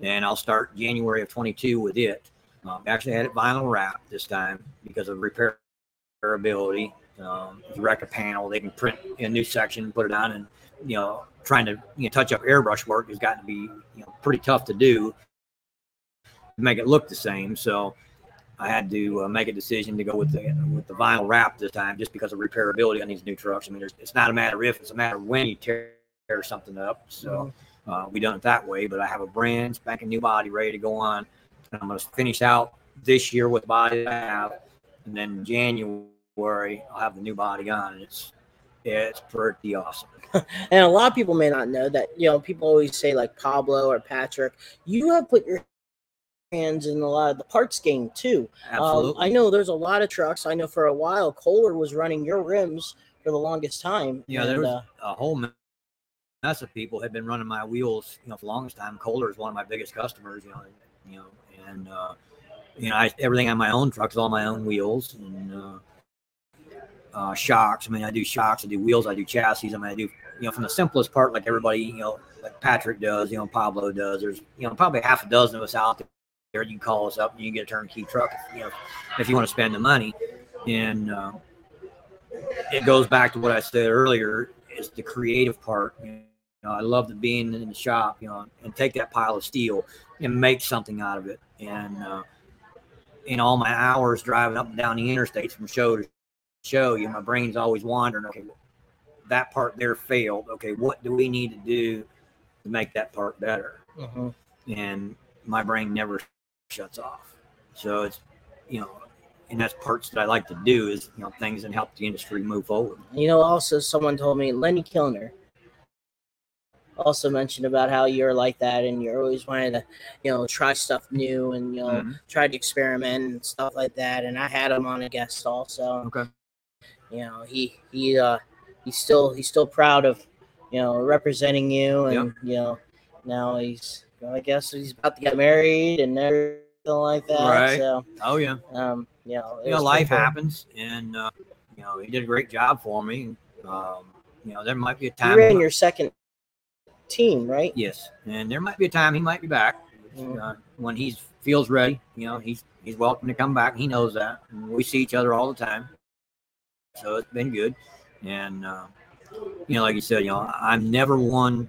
and I'll start January of 22 with it. Um, we actually had it vinyl wrapped this time because of repairability. Um, if you wreck a panel, they can print a new section, and put it on, and you know, trying to you know, touch up airbrush work has gotten to be you know pretty tough to do make it look the same. So I had to uh, make a decision to go with the with the vinyl wrap this time, just because of repairability on these new trucks. I mean, it's not a matter if; it's a matter of when you tear, tear something up. So uh, we done it that way. But I have a brand spanking new body ready to go on, and I'm going to finish out this year with the body I have, and then January I'll have the new body on. And it's it's pretty awesome. And a lot of people may not know that, you know, people always say like Pablo or Patrick, you have put your hands in a lot of the parts game too. Um, Absolutely. I know there's a lot of trucks. I know for a while Kohler was running your rims for the longest time. Yeah, and, there was uh, a whole mess of people had been running my wheels, you know, for the longest time. Kohler is one of my biggest customers, you know, and, you know, and uh, you know, I, everything on my own trucks, all my own wheels and uh, uh, shocks. I mean, I do shocks, I do wheels, I do chassis. I mean, I do, you know, from the simplest part, like everybody, you know, like Patrick does, you know, Pablo does. There's, you know, probably half a dozen of us out there. You can call us up and you can get a turnkey truck, you know, if you want to spend the money. And uh, it goes back to what I said earlier is the creative part. You know, I love the being in the shop, you know, and take that pile of steel and make something out of it. And uh, in all my hours driving up and down the interstates from show to show, you know, my brain's always wandering. Okay, that part there failed. Okay, what do we need to do to make that part better? mhm. and my brain never shuts off. So it's, you know, and that's parts that I like to do is, you know, things that help the industry move forward. You know, also someone told me Lenny Kilner also mentioned about how you're like that and you're always wanting to, you know, try stuff new and you know Mhm. try to experiment and stuff like that. And I had him on a guest also. Okay. You know, he he uh he's still he's still proud of you know representing you and you know now he's I guess he's about to get married and everything like that. Right. So Oh yeah. um you know, You know, life cool. happens and, uh, you know, he did a great job for me. Um, you know, there might be a time. You time. ran your second team, right? yes. And there might be a time he might be back Mm. uh, when he feels ready. You know, he's, he's welcome to come back. He knows that. And we see each other all the time. So it's been good. And, uh, you know, like you said, you know, I'm never one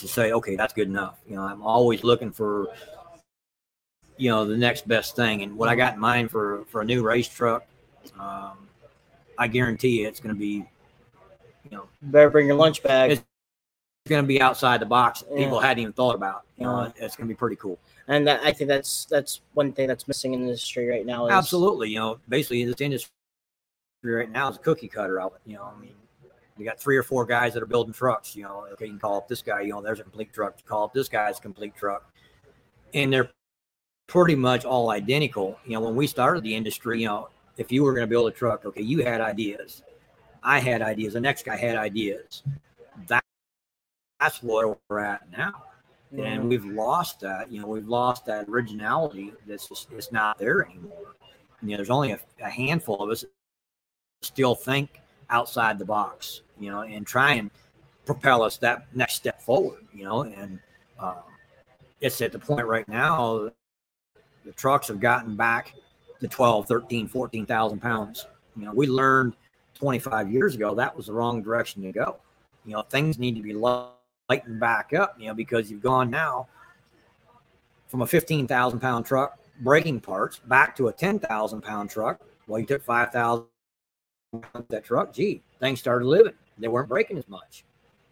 to say, okay, that's good enough. You know, I'm always looking for, you know, the next best thing. And what I got in mind for for a new race truck, um, I guarantee you, it's going to be, you know, Better bring your lunch bag. It's- going to be outside the box. that People Yeah. hadn't even thought about. You know, Yeah. it's going to be pretty cool. and that, I think that's that's one thing that's missing in the industry right now. Is, Absolutely. You know, basically this industry right now is a cookie cutter it. You know, I mean, you got three or four guys that are building trucks. You know, okay, you can call up this guy. You know, there's a complete truck. You call up this guy's complete truck, and they're pretty much all identical. You know, when we started the industry, you know, if you were going to build a truck, okay, you had ideas. I had ideas. The next guy had ideas. That that's where we're at now and mm-hmm. we've lost that. You know, we've lost that originality. That's just it's not there anymore. You know, there's only a, a handful of us still think outside the box. You know, and try and propel us that next step forward. You know, and um, it's at the point right now. The trucks have gotten back to 12, 13, 14,000 pounds. You know, we learned 25 years ago that was the wrong direction to go. You know, things need to be lightened back up, you know, because you've gone now from a 15,000 pound truck breaking parts back to a 10,000 pound truck. Well, you took 5,000 that truck. Gee, things started living. They weren't breaking as much.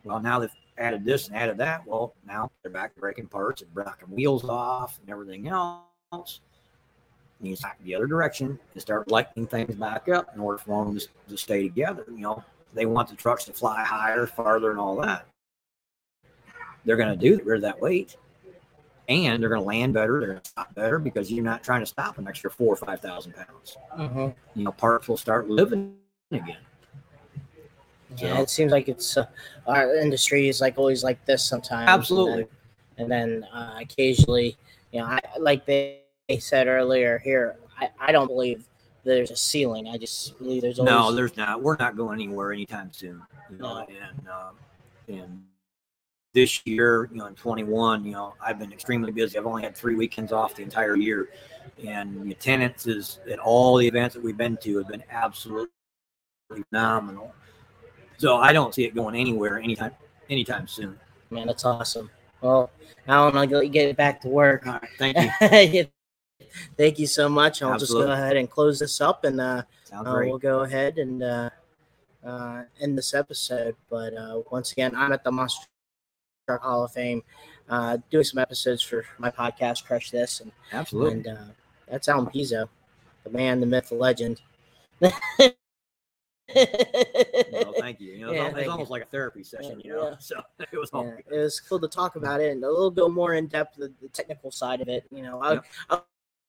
Well, now they've added this and added that. Well, now they're back breaking parts and knocking wheels off and everything else. You need to the other direction and start lightening things back up in order for them to, to stay together. You know, they want the trucks to fly higher, farther, and all that they're going to do rid of that weight and they're going to land better they're going to stop better because you're not trying to stop an extra four or five thousand pounds Mhm. you know parts will start living again Yeah, it seems like it's uh, our industry is like always like this sometimes. absolutely And then, and then uh, occasionally, you know, I like they, said earlier here, I, I don't believe there's a ceiling. I just believe there's always no there's not we're not going anywhere anytime soon you know No. and um, and this year you know in 21 you know i've been extremely busy i've only had three weekends off the entire year and the is at all the events that we've been to have been absolutely phenomenal so i don't see it going anywhere anytime anytime soon man, that's awesome. Well, Alan, I'll go get back to work. all right thank you Thank you so much. I'll just go ahead and close this up, and uh, uh, we'll go ahead and uh, uh, end this episode. But uh, once again, I'm at the Monster Truck Hall of Fame, uh, doing some episodes for my podcast, Crush This, and absolutely and uh, that's Alan Pezo, the man, the myth, the legend. well, thank you you know it's, Yeah, al- it's thank you. almost like a therapy session you know Yeah. so it was all Yeah, it was cool to talk about it and a little bit more in depth the, the technical side of it. You know, I. I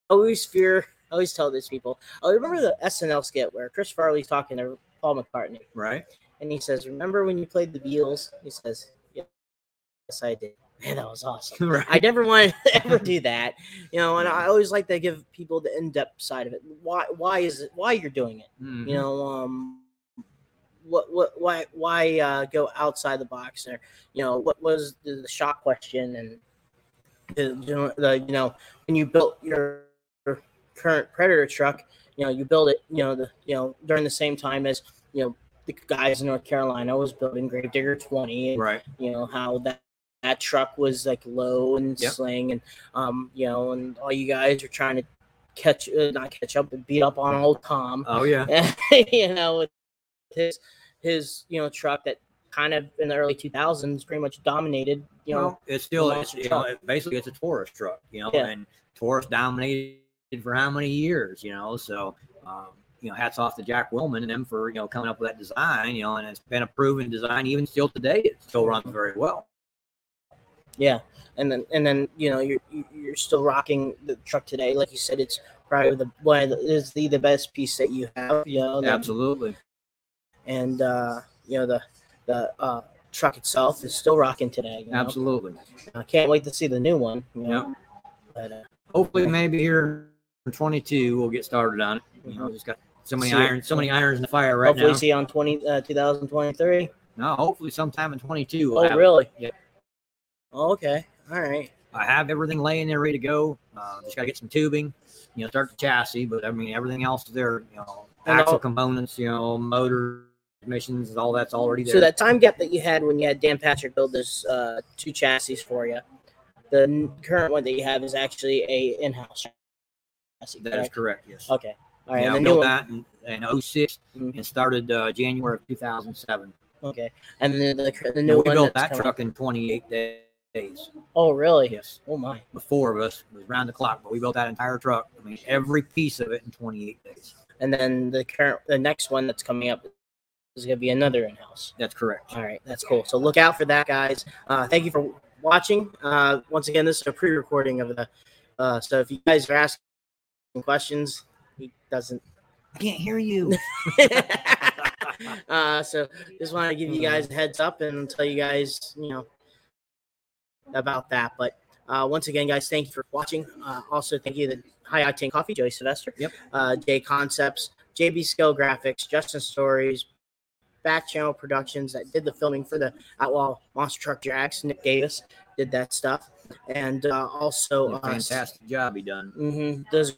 always fear, I always tell these people. I remember the SNL skit where Chris Farley's talking to Paul McCartney, right and he says, "Remember when you played the Beatles?" He says, "Yes, I did." Man, that was awesome. right I never wanted to ever do that, you know. And I always like to give people the in-depth side of it. Why? Why is it? Why you're doing it? Mhm. you know um what what why why uh go outside the box there you know what was the, the shot question and the, you know, the you know when you built your current predator truck you know you build it you know the you know during the same time as you know the guys in north carolina was building Grave Digger 20 and right. you know how that that truck was like low and Yep. sling and um you know and all you guys are trying to catch uh, not catch up but beat up on old tom. Oh yeah. You know, with his his you know truck that kind of in the early 2000s pretty much dominated. You know, well, it's still it's, you know, it- basically it's a Taurus truck, you know, Yeah. and Taurus dominated for how many years, you know, so um, you know, hats off to Jack Willman and them for you know coming up with that design, you know, and it's been a proven design even still today. It still runs very well. yeah, and then and then you know you're you're still rocking the truck today, like you said, it's probably the one is the the best piece that you have. You know, Absolutely. And uh, you know the the uh, truck itself is still rocking today. You know? Absolutely. I can't wait to see the new one. You know? Yep. But uh, Hopefully, maybe here in 22 we'll get started on it. You know, just got so many irons, so many irons in the fire right hopefully now. see on 20 uh, 2023. No, hopefully sometime in 22. we'll Oh, it. really? Yep. Oh, okay. All right. I have everything laying there ready to go. Uh, just got to get some tubing, you know, start the chassis, but I mean, everything else is there, you know, axle components, you know, motor, emissions, all that's already there. So that time gap that you had when you had Dan Patrick build this uh, two chassis for you, the current one that you have is actually a in-house chassis. that is correct? correct, yes. Okay. All right. yeah, and I built that in, in 06 Mhm. and started uh, January of 2007. Okay, and then the, the new we one built that's that truck in 28 days. Oh, really? Yes, Oh my. the four of us was round the clock, but we built that entire truck. I mean, every piece of it in 28 days. And then the current, the next one that's coming up is going to be another in-house. That's correct. All right, that's cool. So look out for that, guys. Uh, thank you for watching. Uh, once again, this is a pre-recording of the. Uh, so if you guys are asking questions, he doesn't. I can't hear you. uh, so just wanted to give you guys a heads up and tell you guys, you know, about that. But uh, once again, guys, thank you for watching. Uh, also, thank you to High Octane Coffee, Joey Sylvester, Yep. uh, J Concepts, JB Skill Graphics, Justin Stories, Back Channel Productions that did the filming for the Outlaw Monster Truck Jacks. Nick Davis did that stuff, and uh, also A fantastic job he done. Mm-hmm. Does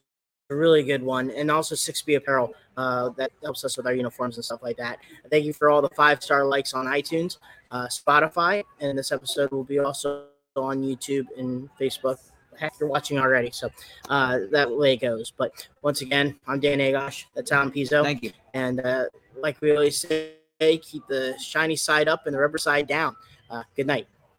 a really good one, and also 6B Apparel uh, that helps us with our uniforms and stuff like that. Thank you for all the five star likes on iTunes, uh, Spotify, and this episode will be also on YouTube and Facebook. Heck, you're watching already, so uh, that way it goes. But once again, I'm Dan Agosh, that's Tom Pezo, Thank you. and uh, like we always say, keep the shiny side up and the rubber side down. Uh, good night.